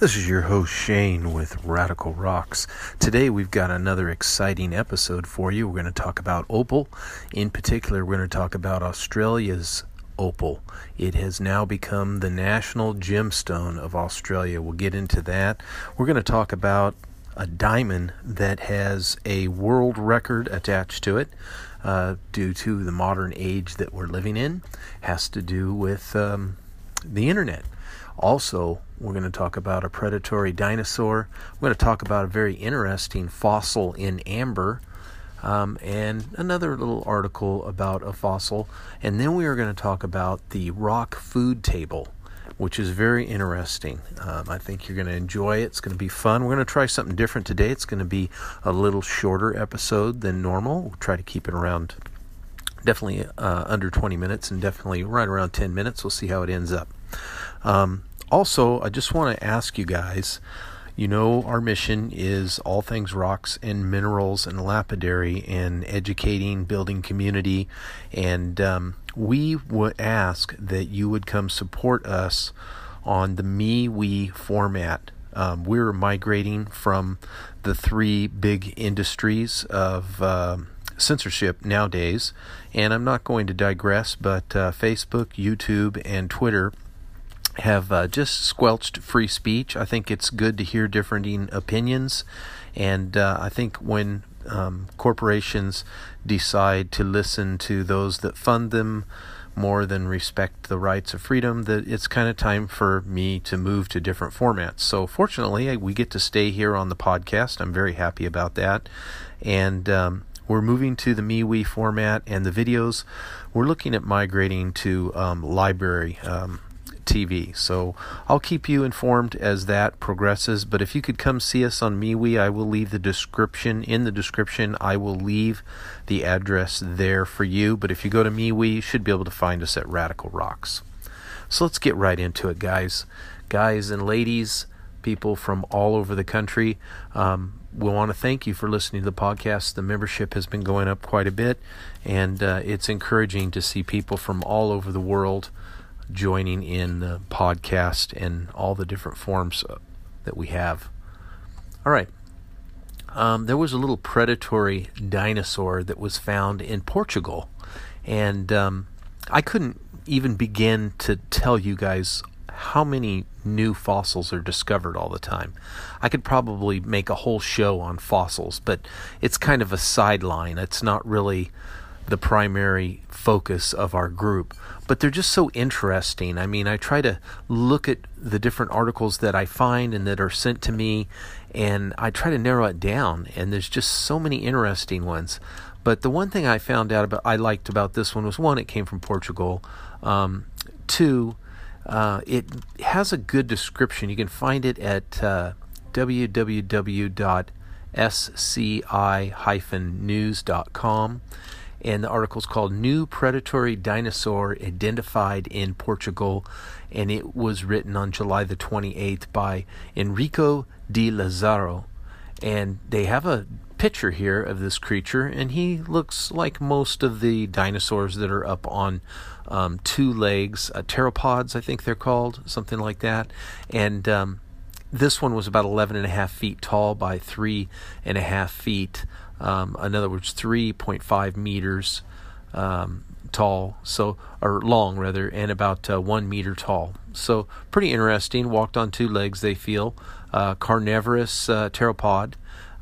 This is your host Shane with Radical Rocks. Today we've got another exciting episode for you. We're going to talk about opal. In particular, we're going to talk about Australia's opal. It has now become the national gemstone of Australia. We'll get into that. We're going to talk about a diamond that has a world record attached to it. Uh, due to the modern age that we're living in, has to do with um, the internet. Also, we're going to talk about a predatory dinosaur. We're going to talk about a very interesting fossil in amber. Um, and another little article about a fossil. And then we are going to talk about the rock food table, which is very interesting. Um, I think you're going to enjoy it. It's going to be fun. We're going to try something different today. It's going to be a little shorter episode than normal. We'll try to keep it around definitely uh, under 20 minutes and definitely right around 10 minutes. We'll see how it ends up. Um, also, I just want to ask you guys you know, our mission is all things rocks and minerals and lapidary and educating, building community. And um, we would ask that you would come support us on the MeWe format. Um, we're migrating from the three big industries of uh, censorship nowadays. And I'm not going to digress, but uh, Facebook, YouTube, and Twitter have uh, just squelched free speech. I think it's good to hear differing opinions, and uh, I think when um, corporations decide to listen to those that fund them more than respect the rights of freedom, that it's kind of time for me to move to different formats. So, fortunately, we get to stay here on the podcast. I'm very happy about that, and um, we're moving to the MeWe format and the videos. We're looking at migrating to um, LBRY. TV. So I'll keep you informed as that progresses. But if you could come see us on MeWe, I will leave the description. In the description, I will leave the address there for you. But if you go to MeWe, you should be able to find us at Radical Rocks. So let's get right into it, guys. Guys and ladies, people from all over the country. Um, we want to thank you for listening to the podcast. The membership has been going up quite a bit, and uh, it's encouraging to see people from all over the world joining in the podcast and all the different forms uh, that we have. All right. Um, there was a little predatory dinosaur that was found in Portugal, and um, I couldn't even begin to tell you guys how many new fossils are discovered all the time. I could probably make a whole show on fossils, but it's kind of a sideline. It's not really the primary focus of our group, but they're just so interesting. I mean, I try to look at the different articles that I find and that are sent to me, and I try to narrow it down, and there's just so many interesting ones. But the one thing I found out about, I liked about this one was one, it came from Portugal. Um, two, uh, it has a good description. You can find it at uh, www.sci-news.com and the article is called New Predatory Dinosaur Identified in Portugal, and it was written on July the 28th by Enrico de Lazaro. And they have a picture here of this creature, and he looks like most of the dinosaurs that are up on um, two legs, uh, pteropods, I think they're called, something like that. And um, this one was about 11 and a half feet tall by three and a half feet um, in other words, 3.5 meters um, tall, so or long rather, and about uh, one meter tall. So pretty interesting. Walked on two legs, they feel. Uh, carnivorous uh, pteropod,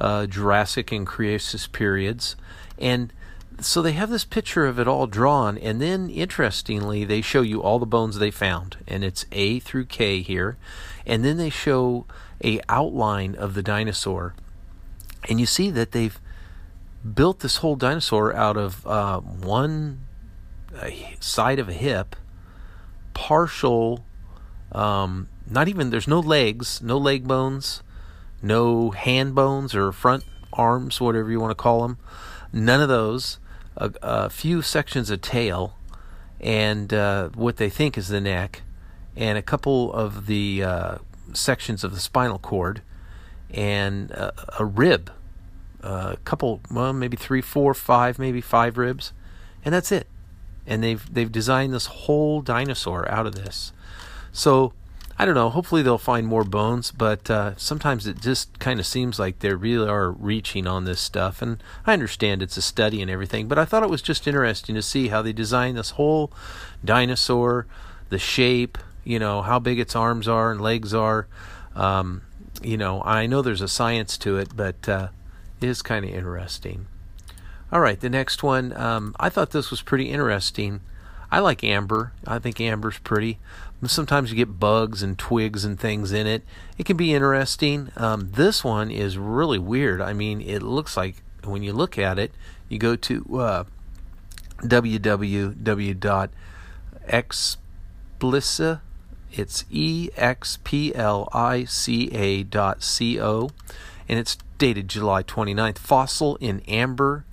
uh, Jurassic and Cretaceous periods, and so they have this picture of it all drawn, and then interestingly, they show you all the bones they found, and it's A through K here, and then they show a outline of the dinosaur, and you see that they've built this whole dinosaur out of uh, one side of a hip, partial, um, not even, there's no legs, no leg bones, no hand bones or front arms, whatever you want to call them. None of those. A, a few sections of tail and uh, what they think is the neck, and a couple of the uh, sections of the spinal cord, and a, a rib a couple, well, maybe three, four, five, maybe five ribs, and that's it. And they've they've designed this whole dinosaur out of this. So I don't know. Hopefully they'll find more bones, but uh, sometimes it just kind of seems like they really are reaching on this stuff. And I understand it's a study and everything, but I thought it was just interesting to see how they designed this whole dinosaur, the shape, you know, how big its arms are and legs are. Um, you know, I know there's a science to it, but uh, is kind of interesting. All right, the next one. Um, I thought this was pretty interesting. I like amber. I think amber's pretty. Sometimes you get bugs and twigs and things in it. It can be interesting. Um, this one is really weird. I mean, it looks like when you look at it, you go to uh, www.explica. It's E X P L I C A dot C O, and it's dated July 29th. Fossil in amber.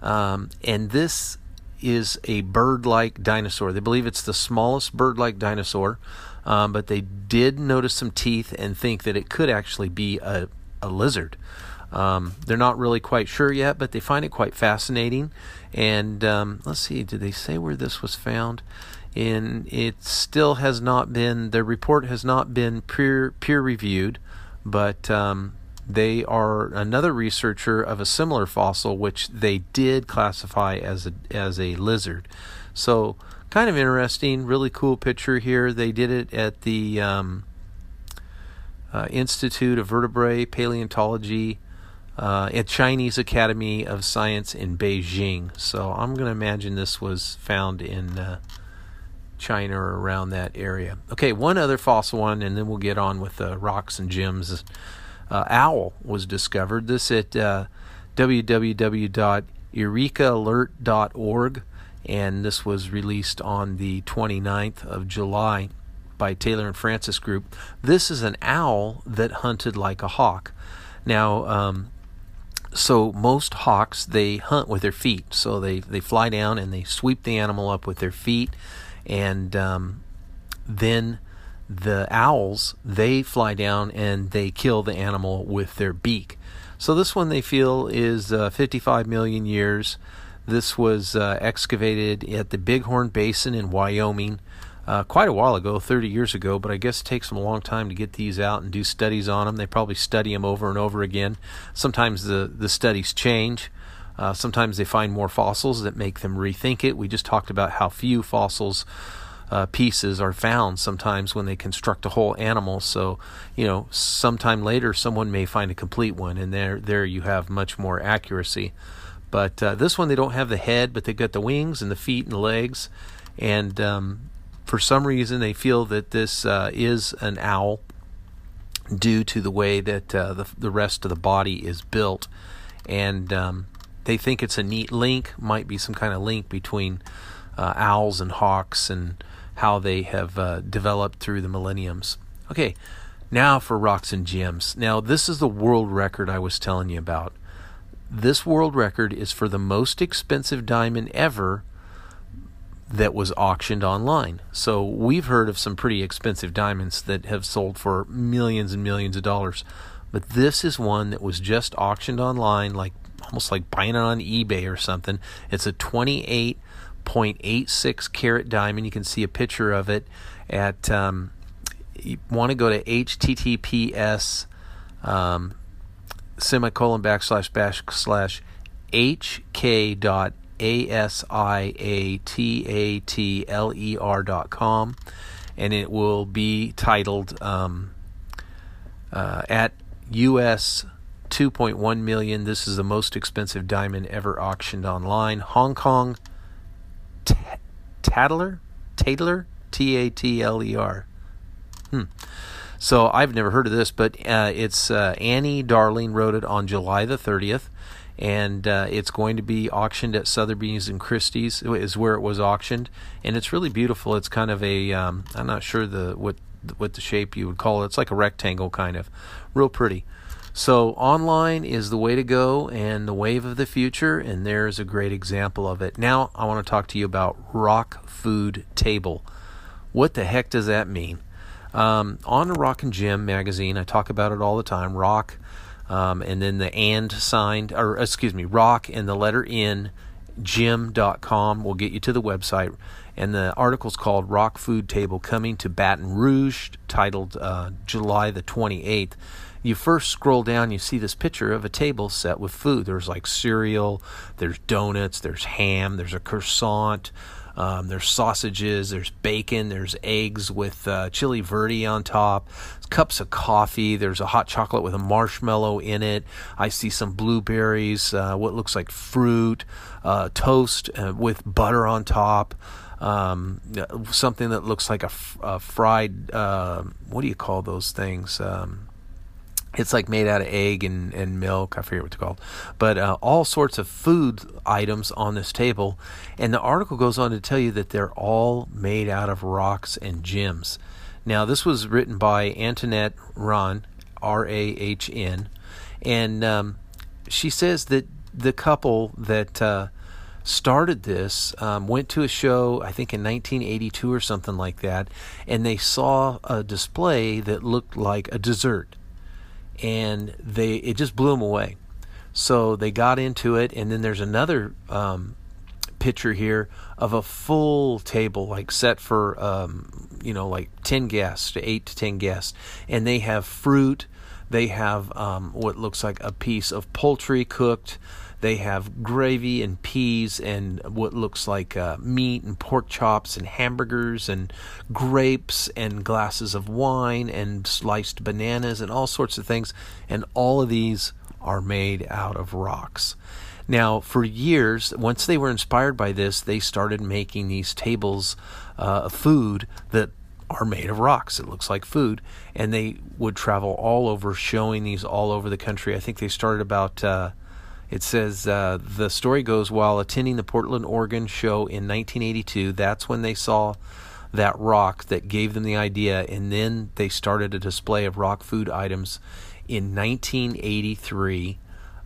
Um, and this is a bird like dinosaur. They believe it's the smallest bird like dinosaur, um, but they did notice some teeth and think that it could actually be a, a lizard. Um, they're not really quite sure yet, but they find it quite fascinating. And um, let's see, did they say where this was found? And it still has not been, the report has not been peer, peer reviewed, but um, they are another researcher of a similar fossil, which they did classify as a as a lizard. So kind of interesting, really cool picture here. They did it at the um, uh, Institute of Vertebrate Paleontology uh, at Chinese Academy of Science in Beijing. So I'm going to imagine this was found in uh, China or around that area. Okay, one other fossil one, and then we'll get on with the rocks and gems uh, owl was discovered. This at uh, www.eurekalert.org, and this was released on the 29th of July by Taylor and Francis Group. This is an owl that hunted like a hawk. Now, um, so most hawks they hunt with their feet. So they they fly down and they sweep the animal up with their feet, and um, then the owls they fly down and they kill the animal with their beak. So this one they feel is uh, 55 million years. This was uh, excavated at the Bighorn Basin in Wyoming uh, quite a while ago, 30 years ago, but I guess it takes them a long time to get these out and do studies on them. They probably study them over and over again. Sometimes the, the studies change. Uh, sometimes they find more fossils that make them rethink it. We just talked about how few fossils uh, pieces are found sometimes when they construct a whole animal. So, you know, sometime later someone may find a complete one, and there there you have much more accuracy. But uh, this one they don't have the head, but they've got the wings and the feet and the legs, and um, for some reason they feel that this uh, is an owl due to the way that uh, the the rest of the body is built, and um, they think it's a neat link, might be some kind of link between uh, owls and hawks and how they have uh, developed through the millenniums. Okay, now for rocks and gems. Now, this is the world record I was telling you about. This world record is for the most expensive diamond ever that was auctioned online. So we've heard of some pretty expensive diamonds that have sold for millions and millions of dollars. But this is one that was just auctioned online, like almost like buying it on eBay or something. It's a 28 0.86 carat diamond. You can see a picture of it at. Um, you want to go to https um, semicolon backslash backslash hk dot a-s-i-a-t-a-t-l-e-r dot com and it will be titled um, uh, at us 2.1 million this is the most expensive diamond ever auctioned online hong kong Tatler? Tatler? T A T L E R. Hmm. So I've never heard of this, but uh, it's uh, Annie Darling wrote it on July the 30th, and uh, it's going to be auctioned at Sotheby's and Christie's is where it was auctioned, and it's really beautiful. It's kind of a am not sure the what what the shape you would call it. It's like a rectangle kind of, real pretty. So, online is the way to go and the wave of the future, and there's a great example of it. Now, I want to talk to you about Rock Food Table. What the heck does that mean? Um, on the Rock and Gem magazine, I talk about it all the time. Rock, um, and then the and sign, or excuse me, Rock and the letter N gem.com will get you to the website. And the article's called Rock Food Table Coming to Baton Rouge, titled uh, July the 28th. You first scroll down, you see this picture of a table set with food. There's like cereal, there's donuts, there's ham, there's a croissant, um, there's sausages, there's bacon, there's eggs with uh, chili verde on top, cups of coffee, there's a hot chocolate with a marshmallow in it. I see some blueberries, uh, what looks like fruit, uh, toast uh, with butter on top. Um, something that looks like a, fried, uh, what do you call those things? Um, it's like made out of egg and, and milk. I forget what it's called. But uh, all sorts of food items on this table. And the article goes on to tell you that they're all made out of rocks and gems. Now, this was written by Antoinette Rahn, R A H N. And um, she says that the couple that uh, started this um, went to a show, I think in 1982 or something like that, and they saw a display that looked like a dessert and they it just blew them away. So they got into it, and then there's another um, picture here of a full table, like set for um, you know like ten guests to eight to ten guests, and they have fruit. They have um, what looks like a piece of poultry cooked. They have gravy and peas and what looks like uh, meat and pork chops and hamburgers and grapes and glasses of wine and sliced bananas and all sorts of things. And all of these are made out of rocks. Now, for years, once they were inspired by this, they started making these tables uh, of food that are made of rocks. It looks like food. And they would travel all over, showing these all over the country. I think they started about uh, it says uh, the story goes while attending the Portland, Oregon show in 1982, that's when they saw that rock that gave them the idea, and then they started a display of rock food items in 1983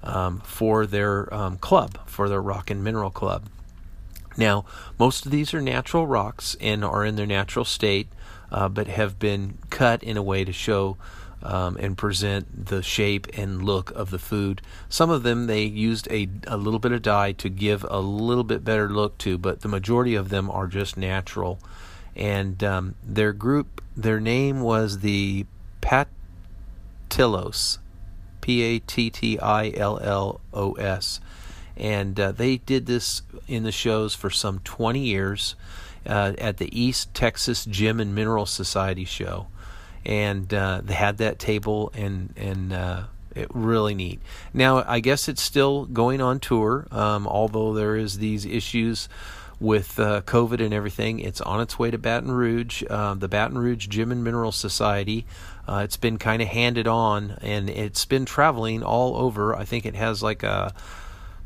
um, for their um, club, for their rock and mineral club. Now, most of these are natural rocks and are in their natural state, uh, but have been cut in a way to show um, and present the shape and look of the food. Some of them they used a, a little bit of dye to give a little bit better look to, but the majority of them are just natural. And um, their group, their name was the Pattillos, P A T T I L L O S. And uh, they did this in the shows for some 20 years uh, at the East Texas Gem and Mineral Society show and uh, they had that table and and uh, it really neat. Now I guess it's still going on tour, um, although there is these issues with uh, COVID and everything. It's on its way to Baton Rouge, uh, the Baton Rouge Gem and Mineral Society. Uh, it's been kind of handed on, and it's been traveling all over. I think it has like a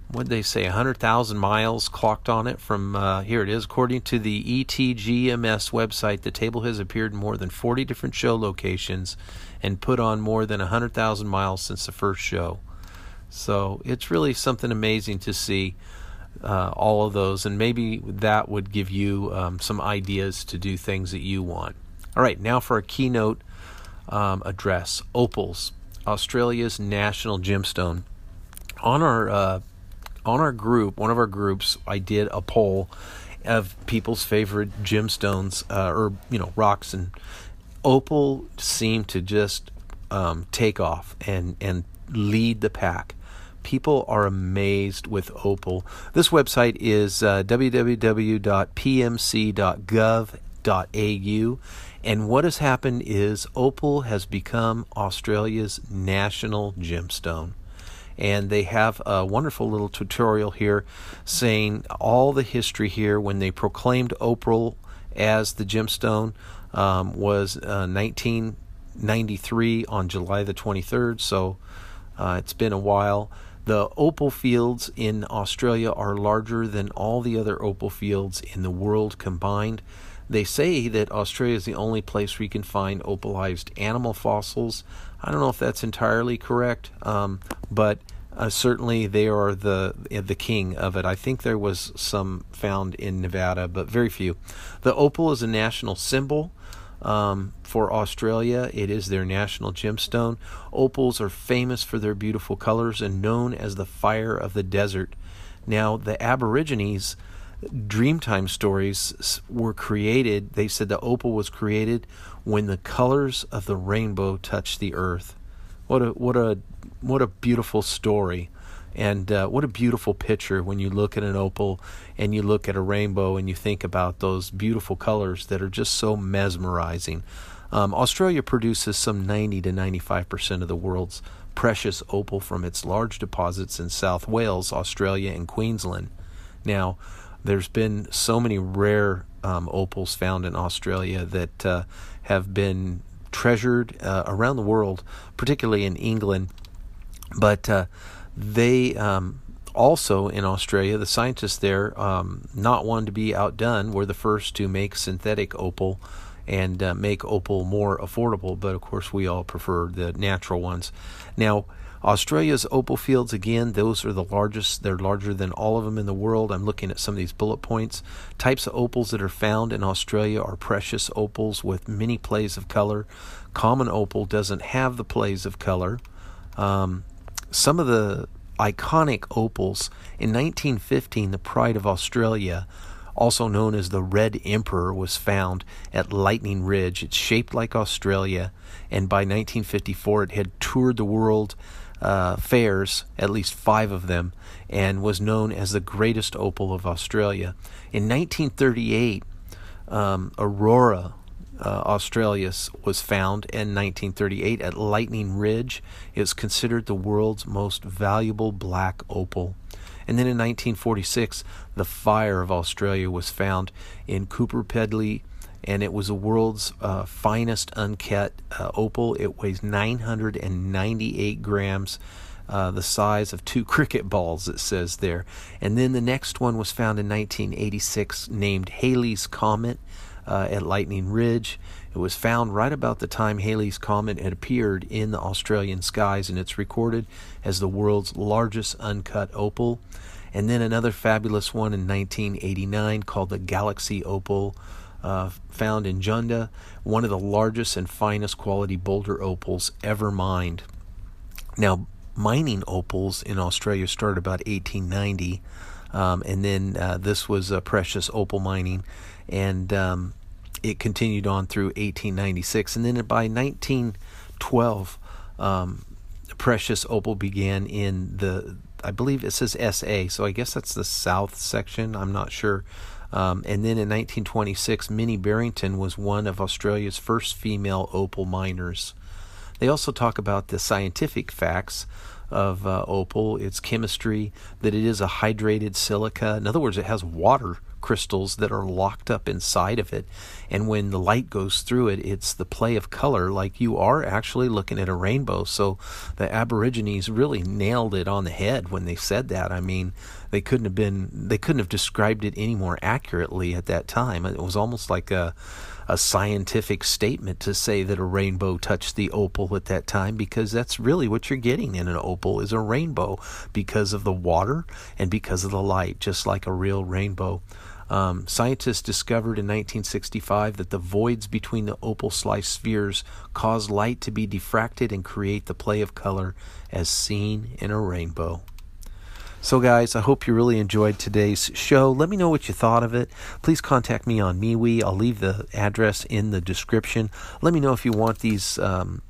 what they say, 100,000 miles clocked on it from, uh, here it is, according to the ETGMS website, the table has appeared in more than 40 different show locations and put on more than 100,000 miles since the first show. So it's really something amazing to see uh, all of those, and maybe that would give you um, some ideas to do things that you want. All right, now for a keynote um, address Opals, Australia's national gemstone. On our uh, on our group, one of our groups, I did a poll of people's favorite gemstones uh, or you know rocks, and opal seemed to just um, take off and and lead the pack. People are amazed with opal. This website is uh, www.pmc.gov.au. And what has happened is opal has become Australia's national gemstone and they have a wonderful little tutorial here saying all the history here when they proclaimed opal as the gemstone um, was uh, 1993 on July the 23rd so uh, it's been a while the opal fields in Australia are larger than all the other opal fields in the world combined. They say that Australia is the only place where you can find opalized animal fossils. I don't know if that's entirely correct, um, but uh, certainly they are the the king of it. I think there was some found in Nevada, but very few. The opal is a national symbol um, for Australia. It is their national gemstone. Opals are famous for their beautiful colors and known as the fire of the desert. Now, the Aborigines Dreamtime stories were created. They said the opal was created when the colors of the rainbow touched the earth. What a what a what a beautiful story, and uh, what a beautiful picture when you look at an opal and you look at a rainbow and you think about those beautiful colors that are just so mesmerizing. Um, Australia produces some 90 to 95 percent of the world's precious opal from its large deposits in South Wales, Australia, and Queensland. Now, there's been so many rare um, opals found in Australia that uh, have been treasured uh, around the world, particularly in England. But uh, they um, also in Australia, the scientists there, um, not one to be outdone, were the first to make synthetic opal and uh, make opal more affordable. But of course, we all prefer the natural ones. Now, Australia's opal fields, again, those are the largest. They're larger than all of them in the world. I'm looking at some of these bullet points. Types of opals that are found in Australia are precious opals with many plays of color. Common opal doesn't have the plays of color. Um, some of the iconic opals in 1915, the pride of Australia, also known as the Red Emperor, was found at Lightning Ridge. It's shaped like Australia, and by 1954, it had toured the world uh, fairs, at least five of them, and was known as the greatest opal of Australia. In 1938, um, Aurora, uh, Australis was found in 1938 at Lightning Ridge. It was considered the world's most valuable black opal. And then in 1946, the Fire of Australia was found in Coober Pedy, and it was the world's uh, finest uncut uh, opal. It weighs 998 grams, uh, the size of two cricket balls, it says there. And then the next one was found in 1986, named Halley's Comet. Uh, at Lightning Ridge. It was found right about the time Halley's Comet had appeared in the Australian skies, and it's recorded as the world's largest uncut opal. And then another fabulous one in 1989 called the Galaxy Opal uh, found in Jundah, one of the largest and finest quality boulder opals ever mined. Now, mining opals in Australia started about 1890, um, and then uh, this was uh, precious opal mining, and um, it continued on through 1896, and then by 1912, um, precious opal began in the I believe it says SA, so I guess that's the south section. I'm not sure. Um, and then in 1926, Minnie Barrington was one of Australia's first female opal miners. They also talk about the scientific facts of uh, opal, its chemistry, that it is a hydrated silica. In other words, it has water crystals that are locked up inside of it. And when the light goes through it, it's the play of color, like you are actually looking at a rainbow. So the Aborigines really nailed it on the head when they said that. I mean, they couldn't have been, they couldn't have described it any more accurately at that time. It was almost like a, a scientific statement to say that a rainbow touched the opal at that time because that's really what you're getting in an opal is a rainbow because of the water and because of the light just like a real rainbow um, scientists discovered in 1965 that the voids between the opal silica spheres cause light to be diffracted and create the play of color as seen in a rainbow. So, guys, I hope you really enjoyed today's show. Let me know what you thought of it. Please contact me on MeWe. I'll leave the address in the description. Let me know if you want these um,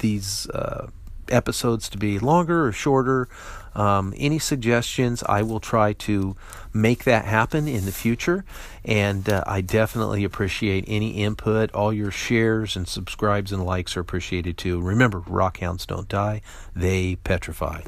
these uh, episodes to be longer or shorter. Um, any suggestions, I will try to make that happen in the future. And uh, I definitely appreciate any input. All your shares and subscribes and likes are appreciated too. Remember, rockhounds don't die, they petrify.